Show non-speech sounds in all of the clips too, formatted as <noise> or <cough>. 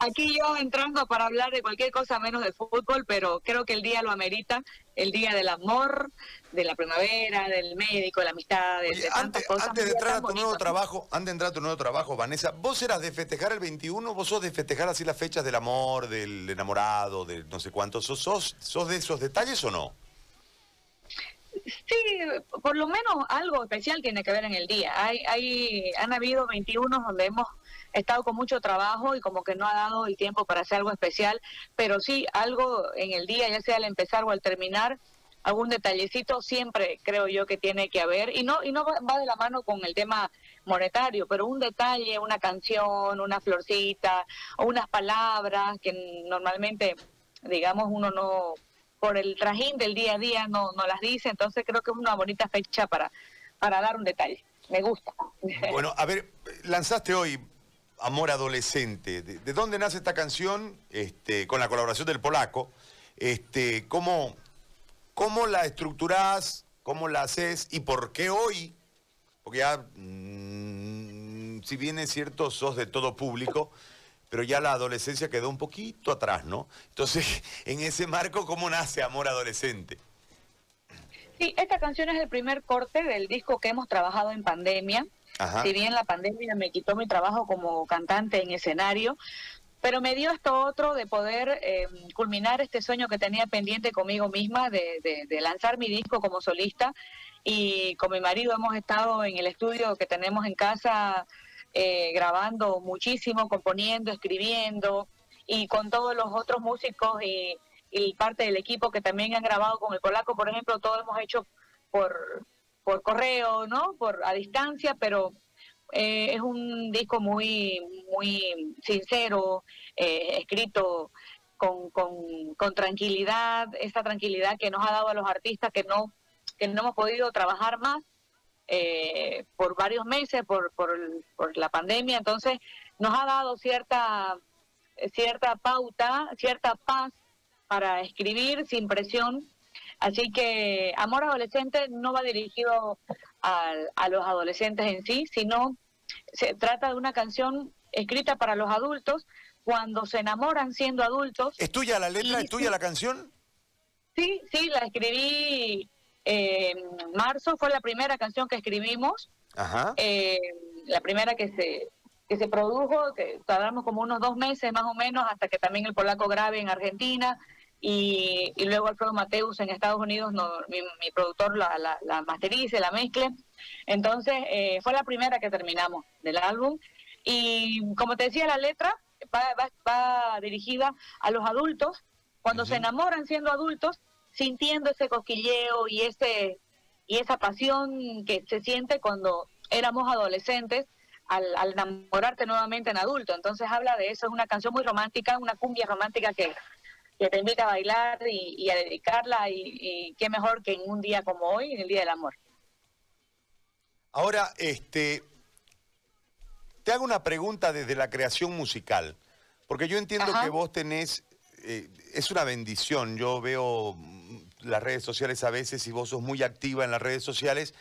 aquí yo entrando para hablar de cualquier cosa menos de fútbol, pero creo que el día lo amerita, el día del amor, de la primavera, del médico, de la amistad, de, tantas antes, cosas. Antes de entrar a tu bonito. nuevo trabajo, antes de entrar a tu nuevo trabajo, Vanessa, ¿vos eras de festejar el 21? ¿Vos sos de festejar así las fechas del amor, del enamorado, de no sé cuánto? ¿Sos, sos, sos de esos detalles o no? Sí, por lo menos algo especial tiene que ver en el día. Hay, hay, han habido 21 donde hemos estado con mucho trabajo y como que no ha dado el tiempo para hacer algo especial, pero sí algo en el día, ya sea al empezar o al terminar, algún detallecito siempre creo yo que tiene que haber y no y no va de la mano con el tema monetario, pero un detalle, una canción, una florcita unas palabras que normalmente digamos uno no por el trajín del día a día no, no las dice, entonces creo que es una bonita fecha para, para dar un detalle. Me gusta. Bueno, a ver, lanzaste hoy Amor Adolescente. ¿De, de dónde nace esta canción? Este, con la colaboración del polaco. Este, ¿cómo, ¿Cómo la estructurás? ¿Cómo la haces? ¿Y por qué hoy? Porque ya, mm, si bien es cierto, sos de todo público, pero ya la adolescencia quedó un poquito atrás, ¿no? Entonces, <laughs> en ese marco, ¿cómo nace Amor Adolescente? Sí, esta canción es el primer corte del disco que hemos trabajado en pandemia. Ajá. Si bien la pandemia me quitó mi trabajo como cantante en escenario, pero me dio esto otro de poder eh, culminar este sueño que tenía pendiente conmigo misma de, de- de lanzar mi disco como solista. Y con mi marido hemos estado en el estudio que tenemos en casa eh, grabando muchísimo, componiendo, escribiendo y con todos los otros músicos y, parte del equipo que también han grabado con el polaco, por ejemplo, todo hemos hecho por, por correo, ¿no? Por a distancia, pero eh, es un disco muy muy sincero, eh, escrito con, con, con tranquilidad, esa tranquilidad que nos ha dado a los artistas que no que no hemos podido trabajar más eh, por varios meses por, por, por la pandemia, entonces nos ha dado cierta cierta pauta, cierta paz para escribir sin presión. Así que Amor Adolescente no va dirigido al- a, los adolescentes en sí, sino se trata de una canción escrita para los adultos cuando se enamoran siendo adultos. ¿Es tuya la letra? Y- ¿Es tuya la canción? Sí, sí, la escribí eh, en marzo, fue la primera canción que escribimos, Ajá. eh, la primera que se que se produjo, que tardamos como unos dos meses más o menos hasta que también el polaco grabe en Argentina y, y luego Alfredo Mateus en Estados Unidos, no, mi, mi productor la, la, la masterice, la mezcle. Entonces eh, fue la primera que terminamos del álbum y como te decía la letra va, va, va dirigida a los adultos cuando se enamoran siendo adultos, sintiendo ese cosquilleo y ese y esa pasión que se siente cuando éramos adolescentes al, al enamorarte nuevamente en adulto. Entonces habla de eso, es una canción muy romántica, una cumbia romántica que, que te invita a bailar y, y a dedicarla y, y qué mejor que en un día como hoy, en el Día del Amor. Ahora, este, te hago una pregunta desde la creación musical, porque yo entiendo Ajá. que vos tenés, eh, es una bendición, yo veo las redes sociales a veces y vos sos muy activa en las redes sociales,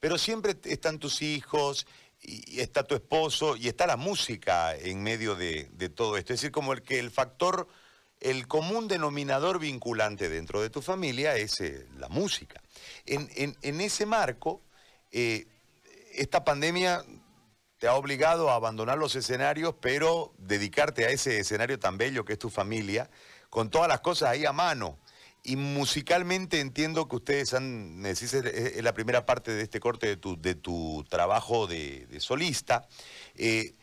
pero siempre están tus hijos y está tu esposo y está la música en medio de, de todo esto. Es decir, como el que el factor, el común denominador vinculante dentro de tu familia es eh, la música. En, en- en ese marco, eh, esta pandemia te ha obligado a abandonar los escenarios, pero dedicarte a ese escenario tan bello que es tu familia, con todas las cosas ahí a mano. Y musicalmente entiendo que ustedes han, me decís, es- la primera parte de este corte de tu, de tu trabajo de, solista. Eh,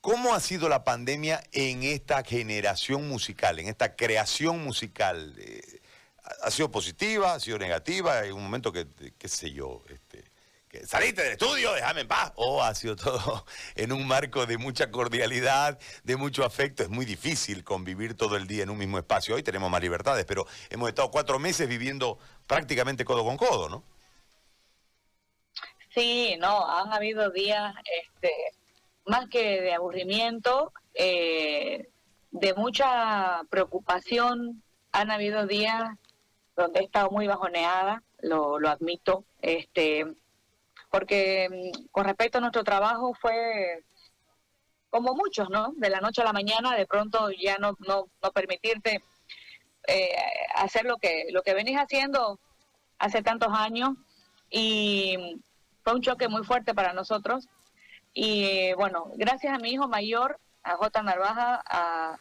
¿Cómo ha sido la pandemia en esta generación musical, en esta creación musical? Eh, ¿Ha ha sido positiva? ¿Ha sido negativa? Hay un momento que, qué sé yo, este, saliste del estudio, déjame en paz. O ha sido todo <laughs> en un marco de mucha cordialidad, de mucho afecto. Es muy difícil convivir todo el día en un mismo espacio. Hoy tenemos más libertades, pero hemos estado cuatro meses viviendo prácticamente codo con codo, ¿no? Sí, no, han habido días este, más que de aburrimiento, eh, de mucha preocupación. Han habido días donde he estado muy bajoneada, lo, lo admito, este, porque mm, con respecto a nuestro trabajo fue como muchos, ¿no? De la noche a la mañana, de pronto ya no, no, no permitirte eh, hacer lo que, lo que venís haciendo hace tantos años y fue un choque muy fuerte para nosotros. Y bueno, gracias a mi hijo mayor, a J. Narvaja,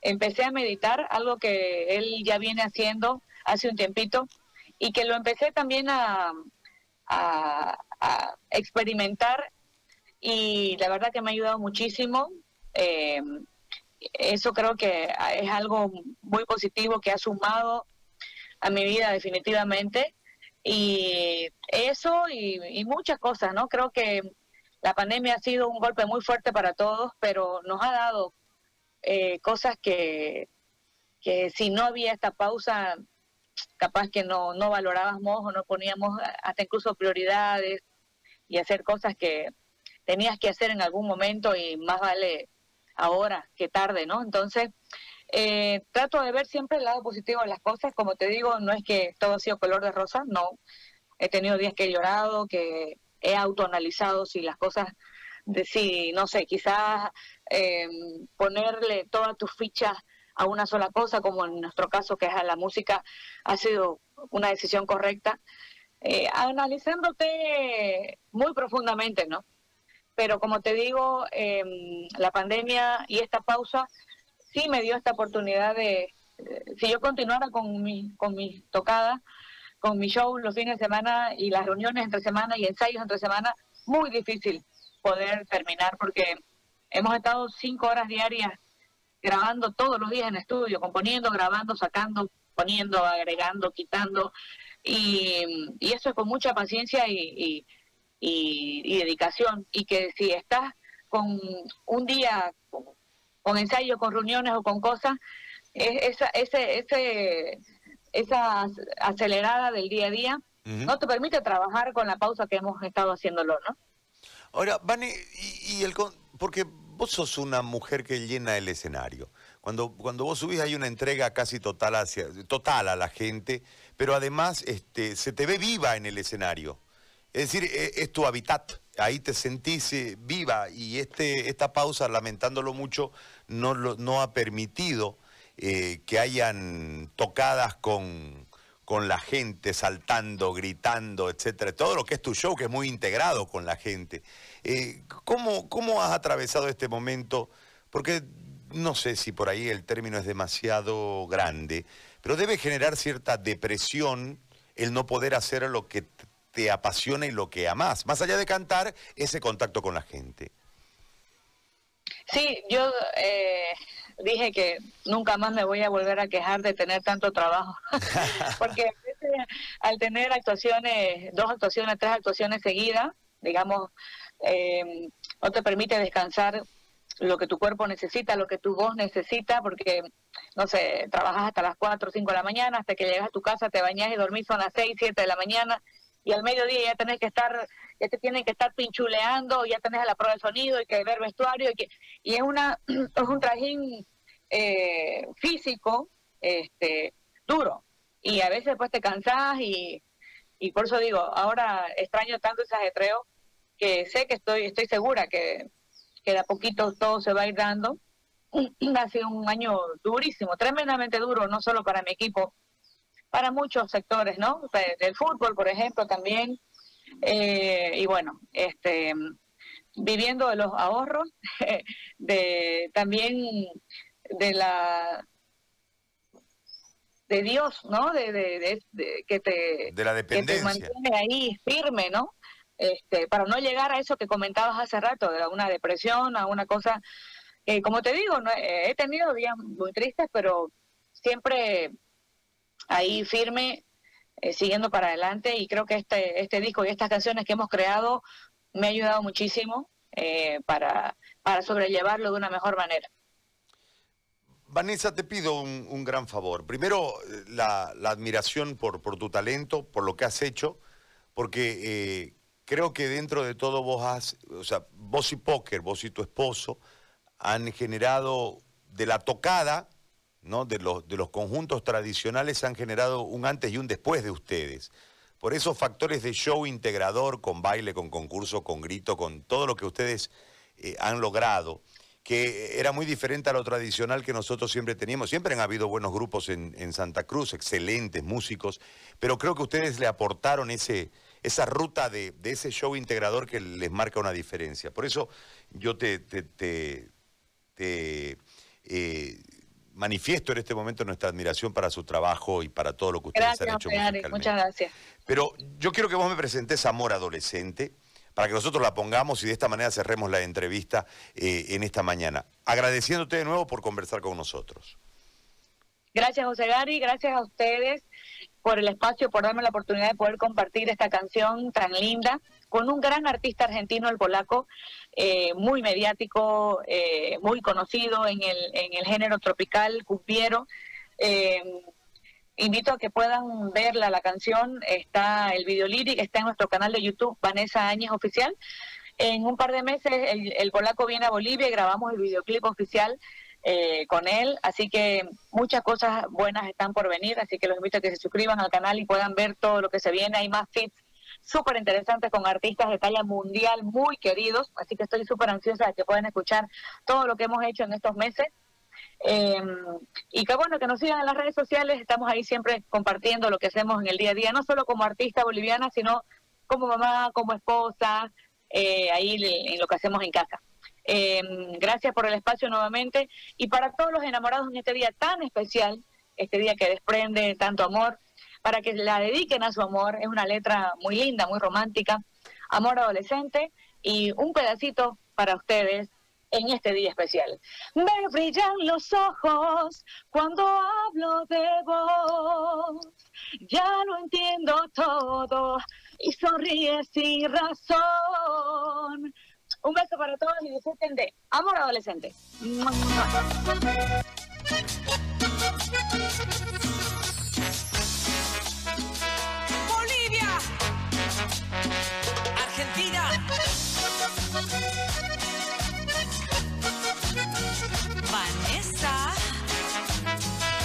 empecé a meditar, algo que él ya viene haciendo hace un tiempito, y que lo empecé también a, a, experimentar y la verdad que me ha ayudado muchísimo. Eh, eso creo que es algo muy positivo que ha sumado a mi vida definitivamente. Y eso y, muchas cosas, ¿no? Creo que la pandemia ha sido un golpe muy fuerte para todos, pero nos ha dado eh, cosas que, que si no había esta pausa, capaz que no, no valorábamos o no poníamos hasta incluso prioridades y hacer cosas que tenías que hacer en algún momento y más vale ahora que tarde, ¿no? Entonces, eh, trato de ver siempre el lado positivo de las cosas. Como te digo, no es que todo ha sido color de rosa, no. He tenido días que he llorado, que he autoanalizado si las cosas, de si, no sé, quizás eh, ponerle todas tus fichas a una sola cosa, como en nuestro caso que es a la música, ha sido una decisión correcta. Eh, analizándote muy profundamente, ¿no? Pero como te digo, em, la pandemia y esta pausa sí me dio esta oportunidad de, eh, si yo continuara con mi, con mis tocadas, con mi show los fines de semana y las reuniones entre semana y ensayos entre semana, muy difícil poder terminar porque hemos estado cinco horas diarias grabando todos los días en estudio, componiendo, grabando, sacando, poniendo, agregando, quitando. Y, eso es con mucha paciencia y, dedicación. Y que si estás con un día con, ensayo, con reuniones o con cosas, esa, ese, ese, esa acelerada del día a día no te permite trabajar con la pausa que hemos estado haciéndolo, ¿no? Ahora, Vane, y, y el, porque vos sos una mujer que llena el escenario. Cuando, cuando vos subís hay una entrega casi total, hacia, total a la gente, pero además este, se te ve viva en el escenario. Es decir, e, es, tu hábitat, ahí te sentís eh, viva y este, esta pausa, lamentándolo mucho, no, no ha permitido eh, que hayan tocadas con, con la gente, saltando, gritando, etcétera. Todo lo que es tu show, que es muy integrado con la gente. Eh, ¿cómo, ¿Cómo has atravesado este momento? Porque no sé si por ahí el término es demasiado grande, pero debe generar cierta depresión el no poder hacer lo que te apasiona y lo que amas, más allá de cantar, ese contacto con la gente. Sí, yo eh, dije que nunca más me voy a volver a quejar de tener tanto trabajo, <laughs> porque al tener actuaciones, dos actuaciones, tres actuaciones seguidas, digamos, eh, no te permite descansar lo que tu cuerpo necesita, lo que tu voz necesita, porque, no sé, trabajas hasta las 4 o 5 de la mañana, hasta que llegas a tu casa, te bañas y dormís son las 6, 7 de la mañana, y al mediodía ya tenés que estar, ya te tienen que estar pinchuleando, ya tenés a la prueba de sonido, y que ver vestuario, y, que, y es, una, <clears throat> es un trajín eh, físico este, duro, y a veces después te cansás, y, y por eso digo, ahora extraño tanto ese ajetreo, que sé que estoy, estoy segura que, que de a poquito todo se va a ir dando. <clears throat> ha sido un año durísimo, tremendamente duro, no solo para mi equipo, para muchos sectores, ¿no? Del fútbol, por ejemplo, también. Eh, y bueno, este viviendo de los ahorros, <laughs> de también de la de Dios, ¿no? De, de, de, que te de la dependencia. que te mantiene ahí firme, ¿no? este, para no llegar a eso que comentabas hace rato, de una depresión, a una cosa, eh, como te digo, no, he tenido días muy tristes, pero siempre ahí firme, eh, siguiendo para adelante, y creo que este, este disco y estas canciones que hemos creado me ha ayudado muchísimo eh, para, para sobrellevarlo de una mejor manera. Vanessa, te pido un, gran favor. Primero, la, admiración por, tu talento, por lo que has hecho, porque creo que dentro de todo vos has, o sea, vos y Póker, vos y tu esposo, han generado de la tocada, ¿no? De los, de los conjuntos tradicionales han generado un antes y un después de ustedes. Por esos factores de show integrador, con baile, con concurso, con grito, con todo lo que ustedes eh, han logrado. Que era muy diferente a lo tradicional que nosotros siempre teníamos. Siempre han habido buenos grupos en, Santa Cruz, excelentes músicos, pero creo que ustedes le aportaron ese, esa ruta de, ese show integrador que les marca una diferencia. Por eso yo te, te, eh, manifiesto en este momento nuestra admiración para su trabajo y para todo lo que ustedes han hecho musicalmente. Muchas gracias. Pero yo quiero que vos me presentes Amor Adolescente para que nosotros la pongamos y de esta manera cerremos la entrevista eh, en esta mañana. Agradeciéndote de nuevo por conversar con nosotros. Gracias, José Gary, gracias a ustedes por el espacio, por darme la oportunidad de poder compartir esta canción tan linda con un gran artista argentino, el polaco, eh, muy mediático, eh, muy conocido en el, en el género tropical, cumbiero. Invito a que puedan verla, la canción, está el video lírico, está en nuestro canal de YouTube, Vanessa Áñez Oficial. En un par de meses el, polaco viene a Bolivia y grabamos el videoclip oficial eh, con él, así que muchas cosas buenas están por venir, así que los invito a que se suscriban al canal y puedan ver todo lo que se viene. Hay más fits súper interesantes con artistas de talla mundial muy queridos, así que estoy súper ansiosa de que puedan escuchar todo lo que hemos hecho en estos meses. Eh, y que bueno, que nos sigan en las redes sociales, estamos ahí siempre compartiendo lo que hacemos en el día a día, no solo como artista boliviana, sino como mamá, como esposa, eh, ahí en lo que hacemos en casa. Eh, gracias por el espacio nuevamente y para todos los enamorados en este día tan especial, este día que desprende tanto amor, para que la dediquen a su amor, es una letra muy linda, muy romántica, amor adolescente y un pedacito para ustedes en este día especial. Me brillan los ojos cuando hablo de vos, ya lo entiendo todo y sonríe sin razón. Un beso para todos y disfruten de Amor Adolescente.